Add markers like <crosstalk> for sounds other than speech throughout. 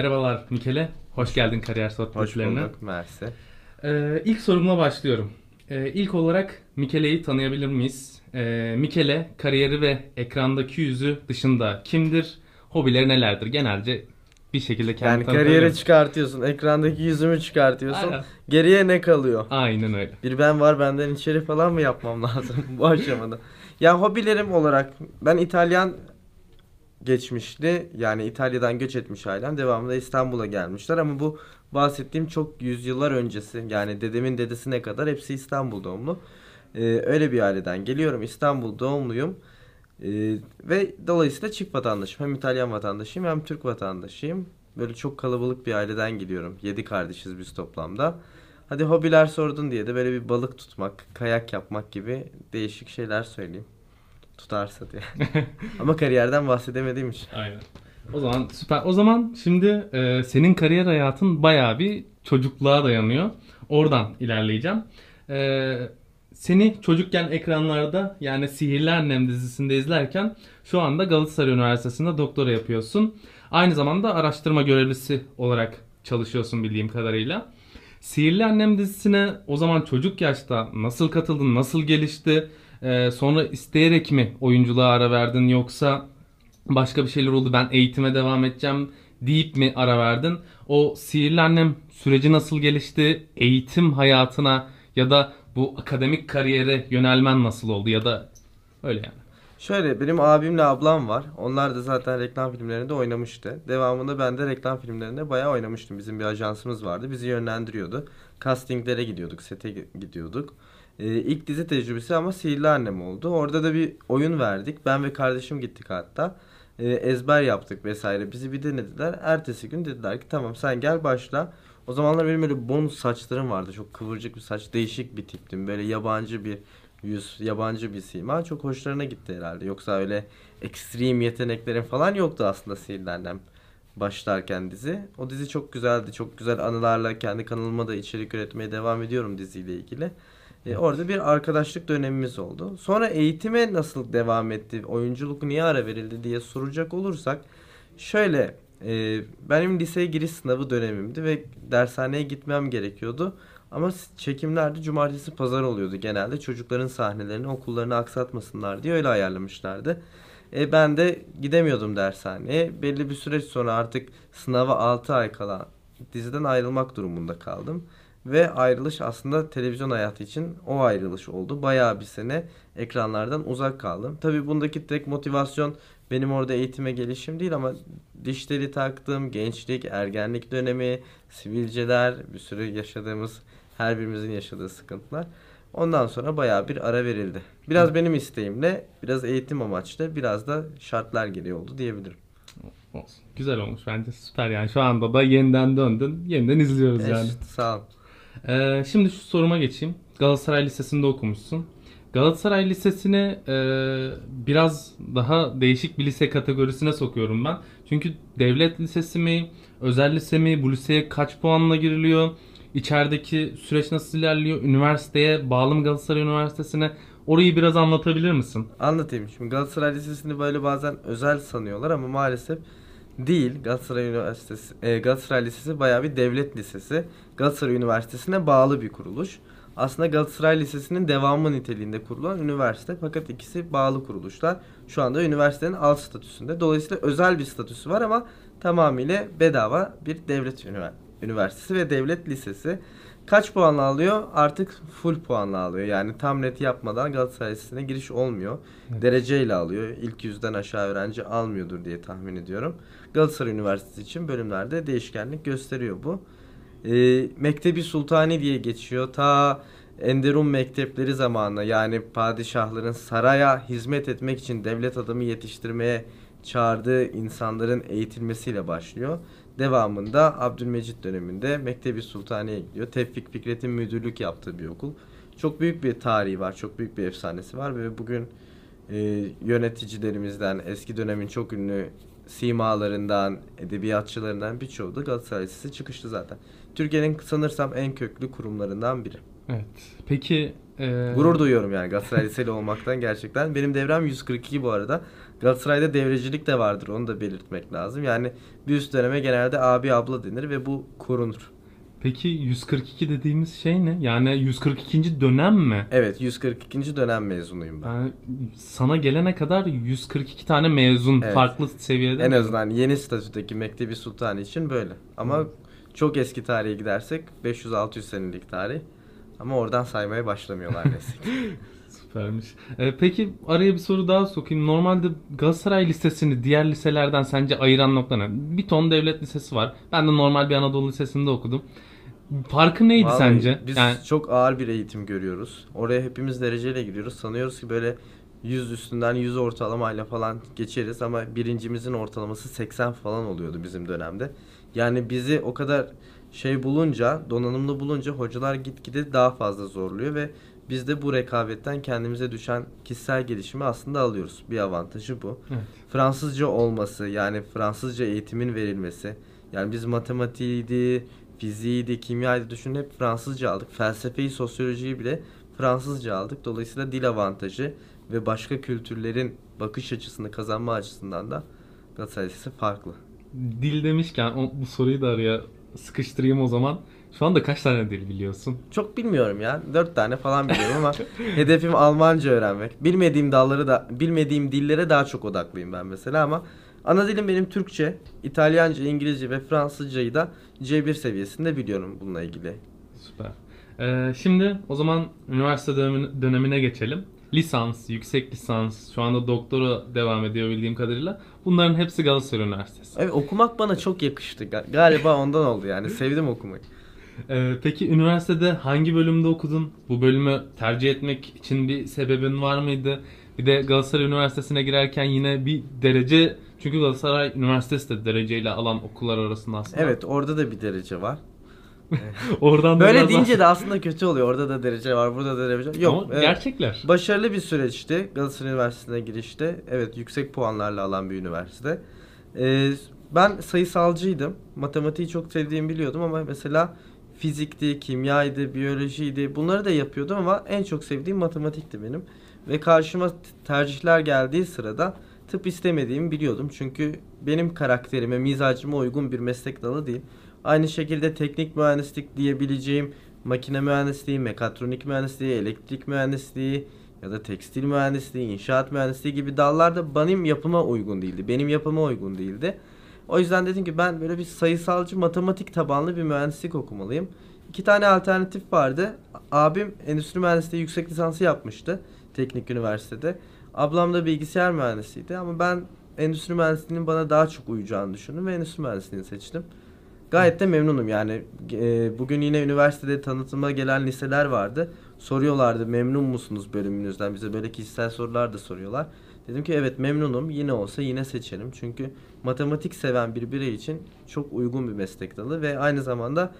Merhabalar Mikele. Hoş geldin kariyer Hoş sohbetlerine. bulduk. Mersi. Ee, ilk sorumla başlıyorum. Ee, ilk olarak Mikele'yi tanıyabilir miyiz? Ee, Mikele kariyeri ve ekrandaki yüzü dışında kimdir? Hobileri nelerdir? Genelce bir şekilde kendini Yani kariyere çıkartıyorsun. Ekrandaki yüzümü çıkartıyorsun. Aynen. Geriye ne kalıyor? Aynen öyle. Bir ben var benden içeri falan mı yapmam <laughs> lazım bu aşamada? Ya hobilerim olarak ben İtalyan geçmişli yani İtalya'dan göç etmiş ailem devamında İstanbul'a gelmişler ama bu bahsettiğim çok yüzyıllar öncesi yani dedemin dedesine kadar hepsi İstanbul doğumlu. Ee, öyle bir aileden geliyorum İstanbul doğumluyum Ee, ve dolayısıyla çift vatandaşım hem İtalyan vatandaşıyım hem Türk vatandaşıyım. Böyle çok kalabalık bir aileden geliyorum. Yedi kardeşiz biz toplamda. Hadi hobiler sordun diye de böyle bir balık tutmak, kayak yapmak gibi değişik şeyler söyleyeyim. Tutarsa diye. <laughs> Ama kariyerden bahsedemediğim için. Aynen. O zaman süper. O zaman şimdi e, senin kariyer hayatın bayağı bir çocukluğa dayanıyor. Oradan ilerleyeceğim. E, seni çocukken ekranlarda yani Sihirli Annem dizisinde izlerken şu anda Galatasaray Üniversitesi'nde doktora yapıyorsun. Aynı zamanda araştırma görevlisi olarak çalışıyorsun bildiğim kadarıyla. Sihirli Annem dizisine o zaman çocuk yaşta nasıl katıldın, nasıl gelişti? E, sonra isteyerek mi oyunculuğa ara verdin yoksa başka bir şeyler oldu ben eğitime devam edeceğim deyip mi ara verdin? O sihirli annem süreci nasıl gelişti? Eğitim hayatına ya da bu akademik kariyere yönelmen nasıl oldu ya da öyle yani. Şöyle benim abimle ablam var. Onlar da zaten reklam filmlerinde oynamıştı. Devamında ben de reklam filmlerinde bayağı oynamıştım. Bizim bir ajansımız vardı. Bizi yönlendiriyordu. Castinglere gidiyorduk, sete gidiyorduk. Ee, ilk dizi tecrübesi ama Sihirli Annem oldu. Orada da bir oyun verdik. Ben ve kardeşim gittik hatta. Ee, ezber yaptık vesaire. Bizi bir denediler. Ertesi gün dediler ki tamam sen gel başla. O zamanlar benim böyle bonus saçlarım vardı. Çok kıvırcık bir saç. Değişik bir tiptim. Böyle yabancı bir yüz, yabancı bir sima. Çok hoşlarına gitti herhalde. Yoksa öyle ekstrem yeteneklerim falan yoktu aslında Sihirli Annem başlarken dizi. O dizi çok güzeldi. Çok güzel anılarla kendi kanalıma da içerik üretmeye devam ediyorum diziyle ilgili. E, orada bir arkadaşlık dönemimiz oldu. Sonra eğitime nasıl devam etti? Oyunculuk niye ara verildi diye soracak olursak şöyle e, benim liseye giriş sınavı dönemimdi ve dershaneye gitmem gerekiyordu. Ama çekimlerde cumartesi pazar oluyordu genelde. Çocukların sahnelerini okullarını aksatmasınlar diye öyle ayarlamışlardı. E, ben de gidemiyordum dershaneye. Belli bir süreç sonra artık sınava 6 ay kala diziden ayrılmak durumunda kaldım. Ve ayrılış aslında televizyon hayatı için o ayrılış oldu. Bayağı bir sene ekranlardan uzak kaldım. Tabii bundaki tek motivasyon benim orada eğitime gelişim değil ama dişleri taktım, gençlik, ergenlik dönemi, sivilceler, bir sürü yaşadığımız, her birimizin yaşadığı sıkıntılar. Ondan sonra bayağı bir ara verildi. Biraz benim isteğimle, biraz eğitim amaçlı, biraz da şartlar gereği oldu diyebilirim. Olsun. Güzel olmuş bence süper yani şu anda da yeniden döndün yeniden izliyoruz yani. Evet, sağ ol. Ee, şimdi şu soruma geçeyim. Galatasaray Lisesi'nde okumuşsun. Galatasaray Lisesi'ni e, biraz daha değişik bir lise kategorisine sokuyorum ben. Çünkü devlet lisesi mi, özel lise mi, bu liseye kaç puanla giriliyor, içerideki süreç nasıl ilerliyor, üniversiteye bağlı mı Galatasaray Üniversitesi'ne orayı biraz anlatabilir misin? Anlatayım. Şimdi Galatasaray Lisesi'ni böyle bazen özel sanıyorlar ama maalesef değil. Galatasaray Üniversitesi, e, Galatasaray Lisesi bayağı bir devlet lisesi. Galatasaray Üniversitesi'ne bağlı bir kuruluş. Aslında Galatasaray Lisesi'nin devamı niteliğinde kurulan üniversite fakat ikisi bağlı kuruluşlar. Şu anda üniversitenin alt statüsünde. Dolayısıyla özel bir statüsü var ama tamamıyla bedava bir devlet ünivers- üniversitesi ve devlet lisesi. Kaç puanla alıyor? Artık full puanla alıyor. Yani tam net yapmadan Galatasaray Lisesi'ne giriş olmuyor. Evet. Dereceyle alıyor. İlk yüzden aşağı öğrenci almıyordur diye tahmin ediyorum. Galatasaray Üniversitesi için bölümlerde değişkenlik gösteriyor bu. Ee, Mektebi Sultani diye geçiyor. Ta Enderun mektepleri zamanı yani padişahların saraya hizmet etmek için devlet adamı yetiştirmeye çağırdığı insanların eğitilmesiyle başlıyor. Devamında Abdülmecit döneminde Mektebi Sultani'ye gidiyor. Tevfik Fikret'in müdürlük yaptığı bir okul. Çok büyük bir tarihi var, çok büyük bir efsanesi var ve bugün e, yöneticilerimizden, eski dönemin çok ünlü simalarından, edebiyatçılarından birçoğu da Galatasaray Lisesi çıkışlı zaten. Türkiye'nin sanırsam en köklü kurumlarından biri. Evet. Peki Ee, Gurur duyuyorum yani Galatasaray Liseli olmaktan gerçekten. Benim devrem 142 bu arada. Galatasaray'da devrecilik de vardır onu da belirtmek lazım. Yani bir üst döneme genelde abi abla denir ve bu korunur. Peki 142 dediğimiz şey ne? Yani 142. dönem mi? Evet 142. dönem mezunuyum ben. Yani sana gelene kadar 142 tane mezun Evet. farklı seviyede. En azından yeni statüdeki Mektebi Sultani için böyle. Ama çok eski tarihe gidersek 500-600 senelik tarih. Ama oradan saymaya başlamıyorlar neyse. <laughs> Süpermiş. Ee, peki araya bir soru daha sokayım. Normalde Galatasaray Lisesi'ni diğer liselerden sence ayıran nokta ne? Bir ton devlet lisesi var. Ben de normal bir Anadolu Lisesi'nde okudum. Farkı neydi Vallahi sence? Biz yani çok ağır bir eğitim görüyoruz. Oraya hepimiz dereceyle giriyoruz. Sanıyoruz ki böyle 100 üstünden 100 ortalamayla falan geçeriz ama birincimizin ortalaması 80 falan oluyordu bizim dönemde. Yani bizi o kadar şey bulunca, donanımlı bulunca hocalar gitgide daha fazla zorluyor ve biz de bu rekabetten kendimize düşen kişisel gelişimi aslında alıyoruz. Bir avantajı bu. Evet. Fransızca olması yani Fransızca eğitimin verilmesi. Yani biz matematiğiydi, fiziğiydi, kimyaydı düşünün hep Fransızca aldık. Felsefeyi, sosyolojiyi bile Fransızca aldık. Dolayısıyla dil avantajı ve başka kültürlerin bakış açısını kazanma açısından da Galatasaray farklı. dil demişken o, bu soruyu da araya sıkıştırayım o zaman. Şu anda kaç tane dil biliyorsun? Çok bilmiyorum ya. Dört tane falan biliyorum ama <laughs> hedefim Almanca öğrenmek. Bilmediğim dalları da bilmediğim dillere daha çok odaklıyım ben mesela ama ana dilim benim Türkçe, İtalyanca, İngilizce ve Fransızcayı da C1 seviyesinde biliyorum bununla ilgili. Süper. Ee, şimdi o zaman üniversite dönemi- dönemine geçelim. Lisans, yüksek lisans, şu anda doktora devam ediyor bildiğim kadarıyla. Bunların hepsi Galatasaray Üniversitesi. Evet okumak bana çok yakıştı. Ga- Galiba ondan oldu yani. Sevdim okumayı. Ee, peki üniversitede hangi bölümde okudun? Bu bölümü tercih etmek için bir sebebin var mıydı? Bir de Galatasaray Üniversitesi'ne girerken yine bir derece çünkü Galatasaray Üniversitesi de dereceyle alan okullar arasında aslında. Evet orada da bir derece var. <laughs> Oradan da Böyle biraz deyince de aslında kötü oluyor. Orada da derece var, burada da derece var. Yok. Ama e, gerçekler. Başarılı bir süreçti Galatasaray Üniversitesi'ne girişte. Evet yüksek puanlarla alan bir üniversite. Ee, ben sayısalcıydım. Matematiği çok sevdiğimi biliyordum ama mesela fizikti, kimyaydı, biyolojiydi bunları da yapıyordum ama en çok sevdiğim matematikti benim. Ve karşıma tercihler geldiği sırada tıp istemediğimi biliyordum. Çünkü benim karakterime, mizacıma uygun bir meslek dalı değil. Aynı şekilde teknik mühendislik diyebileceğim makine mühendisliği, mekatronik mühendisliği, elektrik mühendisliği ya da tekstil mühendisliği, inşaat mühendisliği gibi dallar da benim yapıma uygun değildi. Benim yapıma uygun değildi. O yüzden dedim ki ben böyle bir sayısalcı matematik tabanlı bir mühendislik okumalıyım. İki tane alternatif vardı. Abim endüstri mühendisliği yüksek lisansı yapmıştı teknik üniversitede. Ablam da bilgisayar mühendisiydi ama ben endüstri mühendisliğinin bana daha çok uyacağını düşündüm ve endüstri mühendisliğini seçtim. Gayet de memnunum yani e, bugün yine üniversitede tanıtıma gelen liseler vardı. Soruyorlardı memnun musunuz bölümünüzden bize böyle kişisel sorular da soruyorlar. Dedim ki evet memnunum yine olsa yine seçerim. Çünkü matematik seven bir birey için çok uygun bir meslek dalı ve aynı zamanda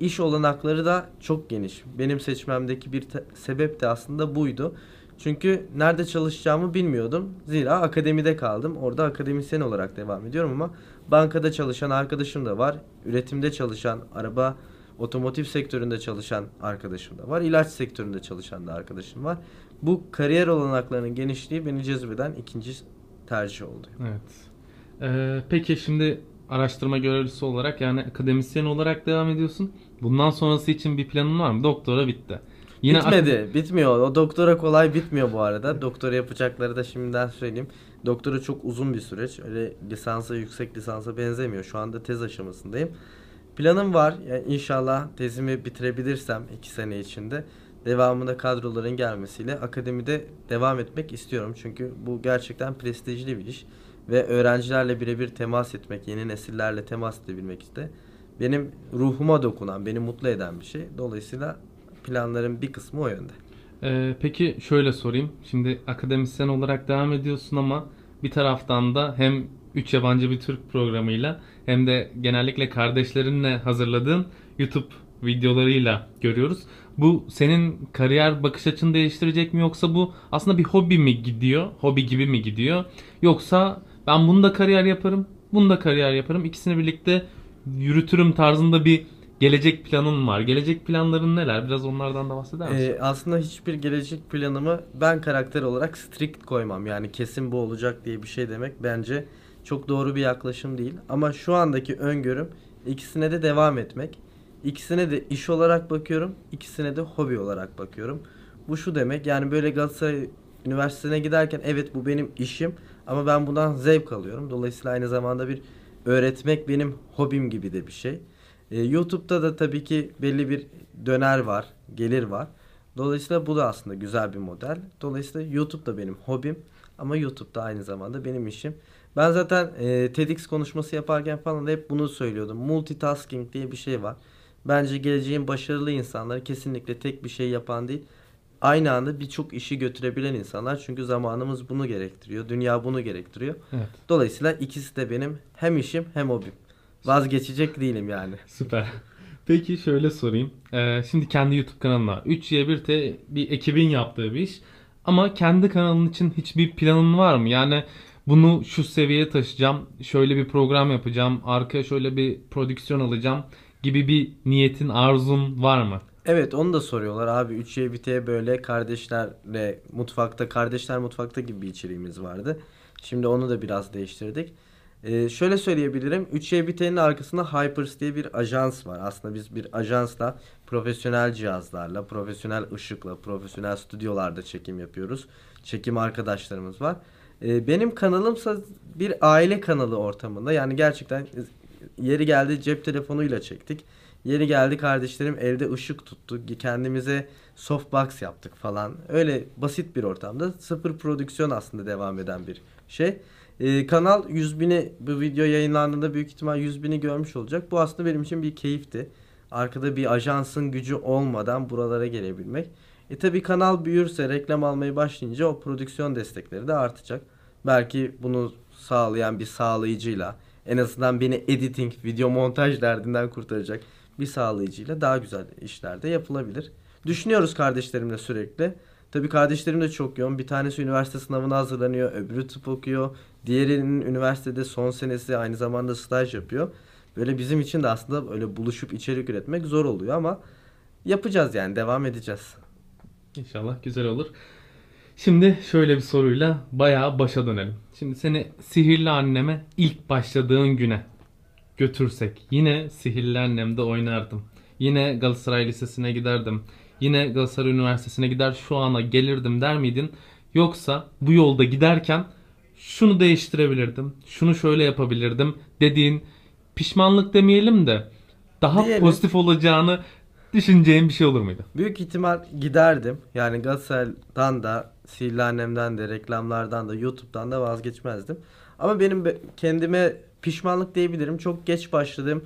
iş olanakları da çok geniş. Benim seçmemdeki bir sebep de aslında buydu. Çünkü nerede çalışacağımı bilmiyordum. Zira akademide kaldım. Orada akademisyen olarak devam ediyorum ama bankada çalışan arkadaşım da var. Üretimde çalışan, araba, otomotiv sektöründe çalışan arkadaşım da var. İlaç sektöründe çalışan da arkadaşım var. Bu kariyer olanaklarının genişliği beni cezbeden ikinci tercih oldu. Evet. Ee, peki şimdi araştırma görevlisi olarak yani akademisyen olarak devam ediyorsun. Bundan sonrası için bir planın var mı? Doktora bitti. Bitmedi, bitmiyor. O doktora kolay bitmiyor bu arada. Doktora yapacakları da şimdiden söyleyeyim. Doktora çok uzun bir süreç. Öyle lisansa, yüksek lisansa benzemiyor. Şu anda tez aşamasındayım. Planım var. Yani inşallah tezimi bitirebilirsem iki sene içinde devamında kadroların gelmesiyle akademide devam etmek istiyorum. Çünkü bu gerçekten prestijli bir iş ve öğrencilerle birebir temas etmek, yeni nesillerle temas edebilmek de benim ruhuma dokunan, beni mutlu eden bir şey. Dolayısıyla planların bir kısmı o yönde. Ee, peki şöyle sorayım. Şimdi akademisyen olarak devam ediyorsun ama bir taraftan da hem 3 yabancı bir Türk programıyla hem de genellikle kardeşlerinle hazırladığın YouTube videolarıyla görüyoruz. Bu senin kariyer bakış açını değiştirecek mi yoksa bu aslında bir hobi mi gidiyor? Hobi gibi mi gidiyor? Yoksa ben bunu da kariyer yaparım, bunu da kariyer yaparım. İkisini birlikte yürütürüm tarzında bir gelecek planın var. Gelecek planların neler? Biraz onlardan da bahseder misin? Ee, aslında hiçbir gelecek planımı ben karakter olarak strict koymam. Yani kesin bu olacak diye bir şey demek bence çok doğru bir yaklaşım değil. Ama şu andaki öngörüm ikisine de devam etmek. İkisine de iş olarak bakıyorum, ikisine de hobi olarak bakıyorum. Bu şu demek yani böyle Galatasaray Üniversitesi'ne giderken evet bu benim işim ama ben bundan zevk alıyorum. Dolayısıyla aynı zamanda bir öğretmek benim hobim gibi de bir şey. Ee, YouTube'da da tabii ki belli bir döner var, gelir var. Dolayısıyla bu da aslında güzel bir model. Dolayısıyla YouTube da benim hobim ama YouTube da aynı zamanda benim işim. Ben zaten e, TEDx konuşması yaparken falan da hep bunu söylüyordum. Multitasking diye bir şey var. Bence geleceğin başarılı insanları kesinlikle tek bir şey yapan değil. Aynı anda birçok işi götürebilen insanlar. Çünkü zamanımız bunu gerektiriyor. Dünya bunu gerektiriyor. Evet. Dolayısıyla ikisi de benim hem işim hem hobim. Vazgeçecek değilim yani. Süper. Peki şöyle sorayım. Ee, şimdi kendi YouTube kanalına 3Y1T bir ekibin yaptığı bir iş. Ama kendi kanalın için hiçbir planın var mı? Yani bunu şu seviyeye taşıyacağım. Şöyle bir program yapacağım. Arkaya şöyle bir prodüksiyon alacağım gibi bir niyetin, arzun var mı? Evet onu da soruyorlar abi 3'ye biteye böyle kardeşlerle mutfakta kardeşler mutfakta gibi bir içeriğimiz vardı. Şimdi onu da biraz değiştirdik. Ee, şöyle söyleyebilirim 3'ye bitenin arkasında Hypers diye bir ajans var. Aslında biz bir ajansla profesyonel cihazlarla, profesyonel ışıkla, profesyonel stüdyolarda çekim yapıyoruz. Çekim arkadaşlarımız var. Ee, benim kanalımsa bir aile kanalı ortamında yani gerçekten yeri geldi cep telefonuyla çektik. Yeri geldi kardeşlerim evde ışık tuttu. Kendimize softbox yaptık falan. Öyle basit bir ortamda sıfır prodüksiyon aslında devam eden bir şey. Ee, kanal 100 bini bu video yayınlandığında büyük ihtimal 100 bini görmüş olacak. Bu aslında benim için bir keyifti. Arkada bir ajansın gücü olmadan buralara gelebilmek. E tabi kanal büyürse reklam almayı başlayınca o prodüksiyon destekleri de artacak. Belki bunu sağlayan bir sağlayıcıyla en azından beni editing, video montaj derdinden kurtaracak bir sağlayıcıyla daha güzel işler de yapılabilir. Düşünüyoruz kardeşlerimle sürekli. Tabii kardeşlerim de çok yoğun. Bir tanesi üniversite sınavına hazırlanıyor, öbürü tıp okuyor. Diğerinin üniversitede son senesi aynı zamanda staj yapıyor. Böyle bizim için de aslında öyle buluşup içerik üretmek zor oluyor ama yapacağız yani devam edeceğiz. İnşallah güzel olur. Şimdi şöyle bir soruyla bayağı başa dönelim. Şimdi seni sihirli anneme ilk başladığın güne götürsek yine sihirli annemde oynardım. Yine Galatasaray Lisesi'ne giderdim. Yine Galatasaray Üniversitesi'ne gider şu ana gelirdim der miydin? Yoksa bu yolda giderken şunu değiştirebilirdim, şunu şöyle yapabilirdim dediğin pişmanlık demeyelim de daha Diyelim. pozitif olacağını düşüneceğin bir şey olur muydu? Büyük ihtimal giderdim. Yani Galatasaray'dan da, Sihirli Annem'den de, reklamlardan da, YouTube'dan da vazgeçmezdim. Ama benim be- kendime pişmanlık diyebilirim. Çok geç başladığım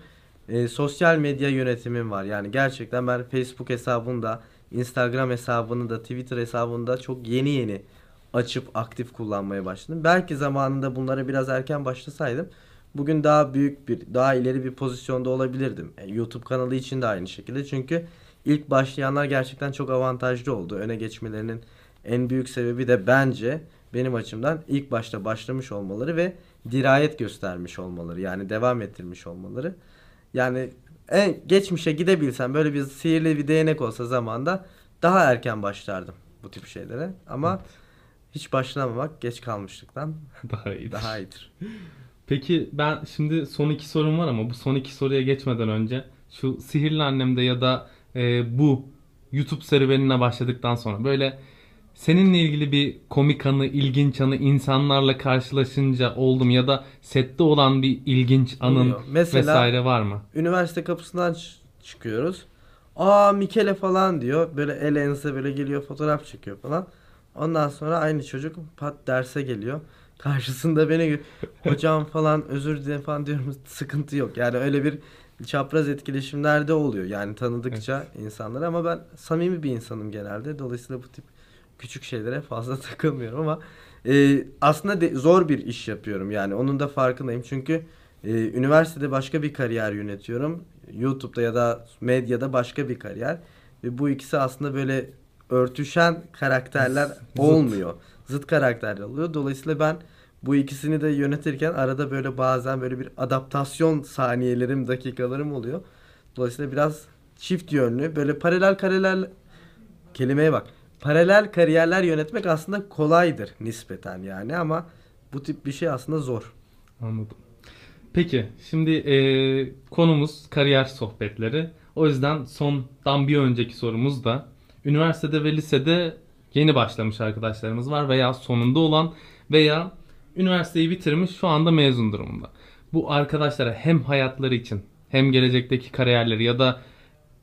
e, sosyal medya yönetimim var. Yani gerçekten ben Facebook hesabını da, Instagram hesabını da, Twitter hesabını da çok yeni yeni açıp aktif kullanmaya başladım. Belki zamanında bunlara biraz erken başlasaydım bugün daha büyük bir, daha ileri bir pozisyonda olabilirdim. E, YouTube kanalı için de aynı şekilde. Çünkü ilk başlayanlar gerçekten çok avantajlı oldu. Öne geçmelerinin en büyük sebebi de bence benim açımdan ilk başta başlamış olmaları ve dirayet göstermiş olmaları. Yani devam ettirmiş olmaları. Yani en geçmişe gidebilsem böyle bir sihirli bir değnek olsa zamanda daha erken başlardım bu tip şeylere. Ama hiç başlamamak geç kalmışlıktan Daha <laughs> iyi. daha iyidir. Peki ben şimdi son iki sorum var ama bu son iki soruya geçmeden önce şu Sihirli Annem'de ya da e, bu YouTube serüvenine başladıktan sonra böyle seninle ilgili bir komik anı, ilginç anı insanlarla karşılaşınca oldum ya da sette olan bir ilginç anın Oluyor. Mesela- vesaire var mı? Üniversite kapısından çıkıyoruz. Aa Mikele falan diyor. Böyle el ense böyle geliyor fotoğraf çekiyor falan. Ondan sonra aynı çocuk pat derse geliyor. Karşısında beni hocam falan özür dilerim falan diyorum. Sıkıntı yok. Yani öyle bir çapraz etkileşimler de oluyor. Yani tanıdıkça insanlar ama ben samimi bir insanım genelde. Dolayısıyla bu tip küçük şeylere fazla <laughs> takılmıyorum ama e, aslında de, zor bir iş yapıyorum yani onun da farkındayım çünkü e, üniversitede başka bir kariyer yönetiyorum YouTube'da ya da medyada başka bir kariyer ve bu ikisi aslında böyle örtüşen karakterler olmuyor zıt karakterler oluyor dolayısıyla ben bu ikisini de yönetirken arada böyle bazen böyle bir adaptasyon saniyelerim dakikalarım oluyor. Dolayısıyla biraz çift yönlü böyle paralel kariyer kelimeye bak. Paralel kariyerler yönetmek aslında kolaydır nispeten yani ama bu tip bir şey aslında zor. Anladım. Peki şimdi e, konumuz kariyer sohbetleri. O yüzden sondan bir önceki sorumuz da üniversitede ve lisede yeni başlamış arkadaşlarımız var veya sonunda olan veya üniversiteyi bitirmiş şu anda mezun durumunda. Bu arkadaşlara hem hayatları için hem gelecekteki kariyerleri ya da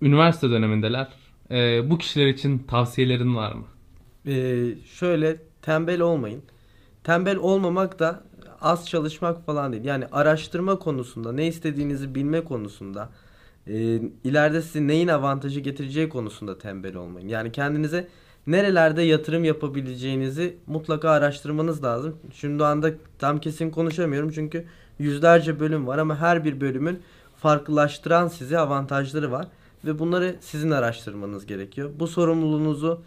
üniversite dönemindeler e, bu kişiler için tavsiyelerin var mı? Ee, şöyle tembel olmayın. Tembel olmamak da az çalışmak falan değil. Yani araştırma konusunda, ne istediğinizi bilme konusunda, e, ileride size neyin avantajı getireceği konusunda tembel olmayın. Yani kendinize nerelerde yatırım yapabileceğinizi mutlaka araştırmanız lazım. Şimdi anda tam kesin konuşamıyorum çünkü yüzlerce bölüm var ama her bir bölümün farklılaştıran sizi avantajları var ve bunları sizin araştırmanız gerekiyor. Bu sorumluluğunuzu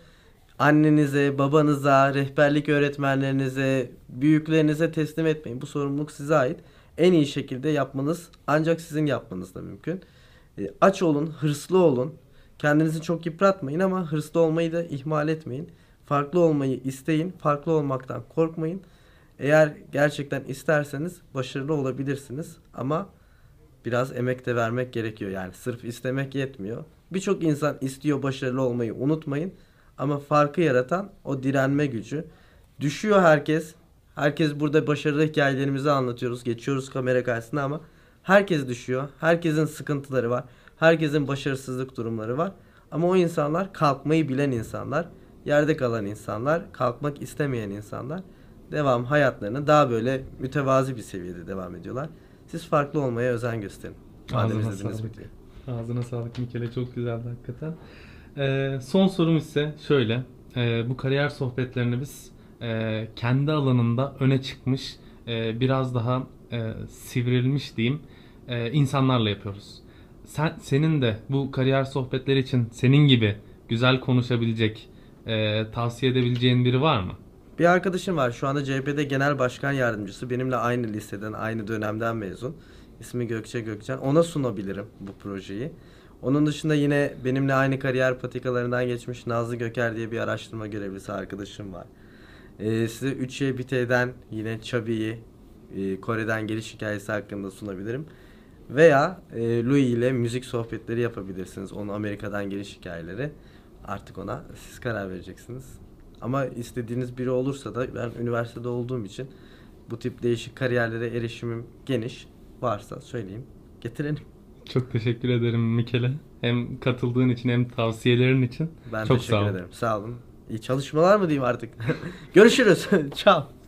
annenize, babanıza, rehberlik öğretmenlerinize, büyüklerinize teslim etmeyin. Bu sorumluluk size ait. En iyi şekilde yapmanız ancak sizin yapmanız da mümkün. E, aç olun, hırslı olun. Kendinizi çok yıpratmayın ama hırslı olmayı da ihmal etmeyin. Farklı olmayı isteyin, farklı olmaktan korkmayın. Eğer gerçekten isterseniz başarılı olabilirsiniz ama biraz emek de vermek gerekiyor. Yani sırf istemek yetmiyor. Birçok insan istiyor başarılı olmayı unutmayın. Ama farkı yaratan o direnme gücü. Düşüyor herkes. Herkes burada başarılı hikayelerimizi anlatıyoruz. Geçiyoruz kamera karşısına ama herkes düşüyor. Herkesin sıkıntıları var. Herkesin başarısızlık durumları var. Ama o insanlar kalkmayı bilen insanlar. Yerde kalan insanlar. Kalkmak istemeyen insanlar. Devam hayatlarını daha böyle mütevazi bir seviyede devam ediyorlar. Siz farklı olmaya özen gösterin. Madem Ağzına izlediniz sağlık. videoyu. Ağzına sağlık Mikele çok güzeldi hakikaten. Ee, son sorum ise şöyle. Ee, bu kariyer sohbetlerini biz e, kendi alanında öne çıkmış e, biraz daha e, sivrilmiş diyeyim e, insanlarla yapıyoruz. Sen senin de bu kariyer sohbetleri için senin gibi güzel konuşabilecek, e, tavsiye edebileceğin biri var mı? Bir arkadaşım var şu anda CHP'de genel başkan yardımcısı. Benimle aynı liseden, aynı dönemden mezun. İsmi Gökçe Gökçen. Ona sunabilirim bu projeyi. Onun dışında yine benimle aynı kariyer patikalarından geçmiş Nazlı Göker diye bir araştırma görevlisi arkadaşım var. Ee, size 3Y Bitey'den yine Chubby'yi e, Kore'den geliş hikayesi hakkında sunabilirim. Veya e, Louis ile müzik sohbetleri yapabilirsiniz. Onun Amerika'dan geliş hikayeleri. Artık ona siz karar vereceksiniz. Ama istediğiniz biri olursa da ben üniversitede olduğum için bu tip değişik kariyerlere erişimim geniş. Varsa söyleyeyim. Getirelim. Çok teşekkür ederim Mikele. Hem katıldığın için hem tavsiyelerin için. Ben Çok teşekkür sağ ol. ederim. Sağ olun. İyi çalışmalar mı diyeyim artık? <laughs> Görüşürüz. <laughs> Ciao.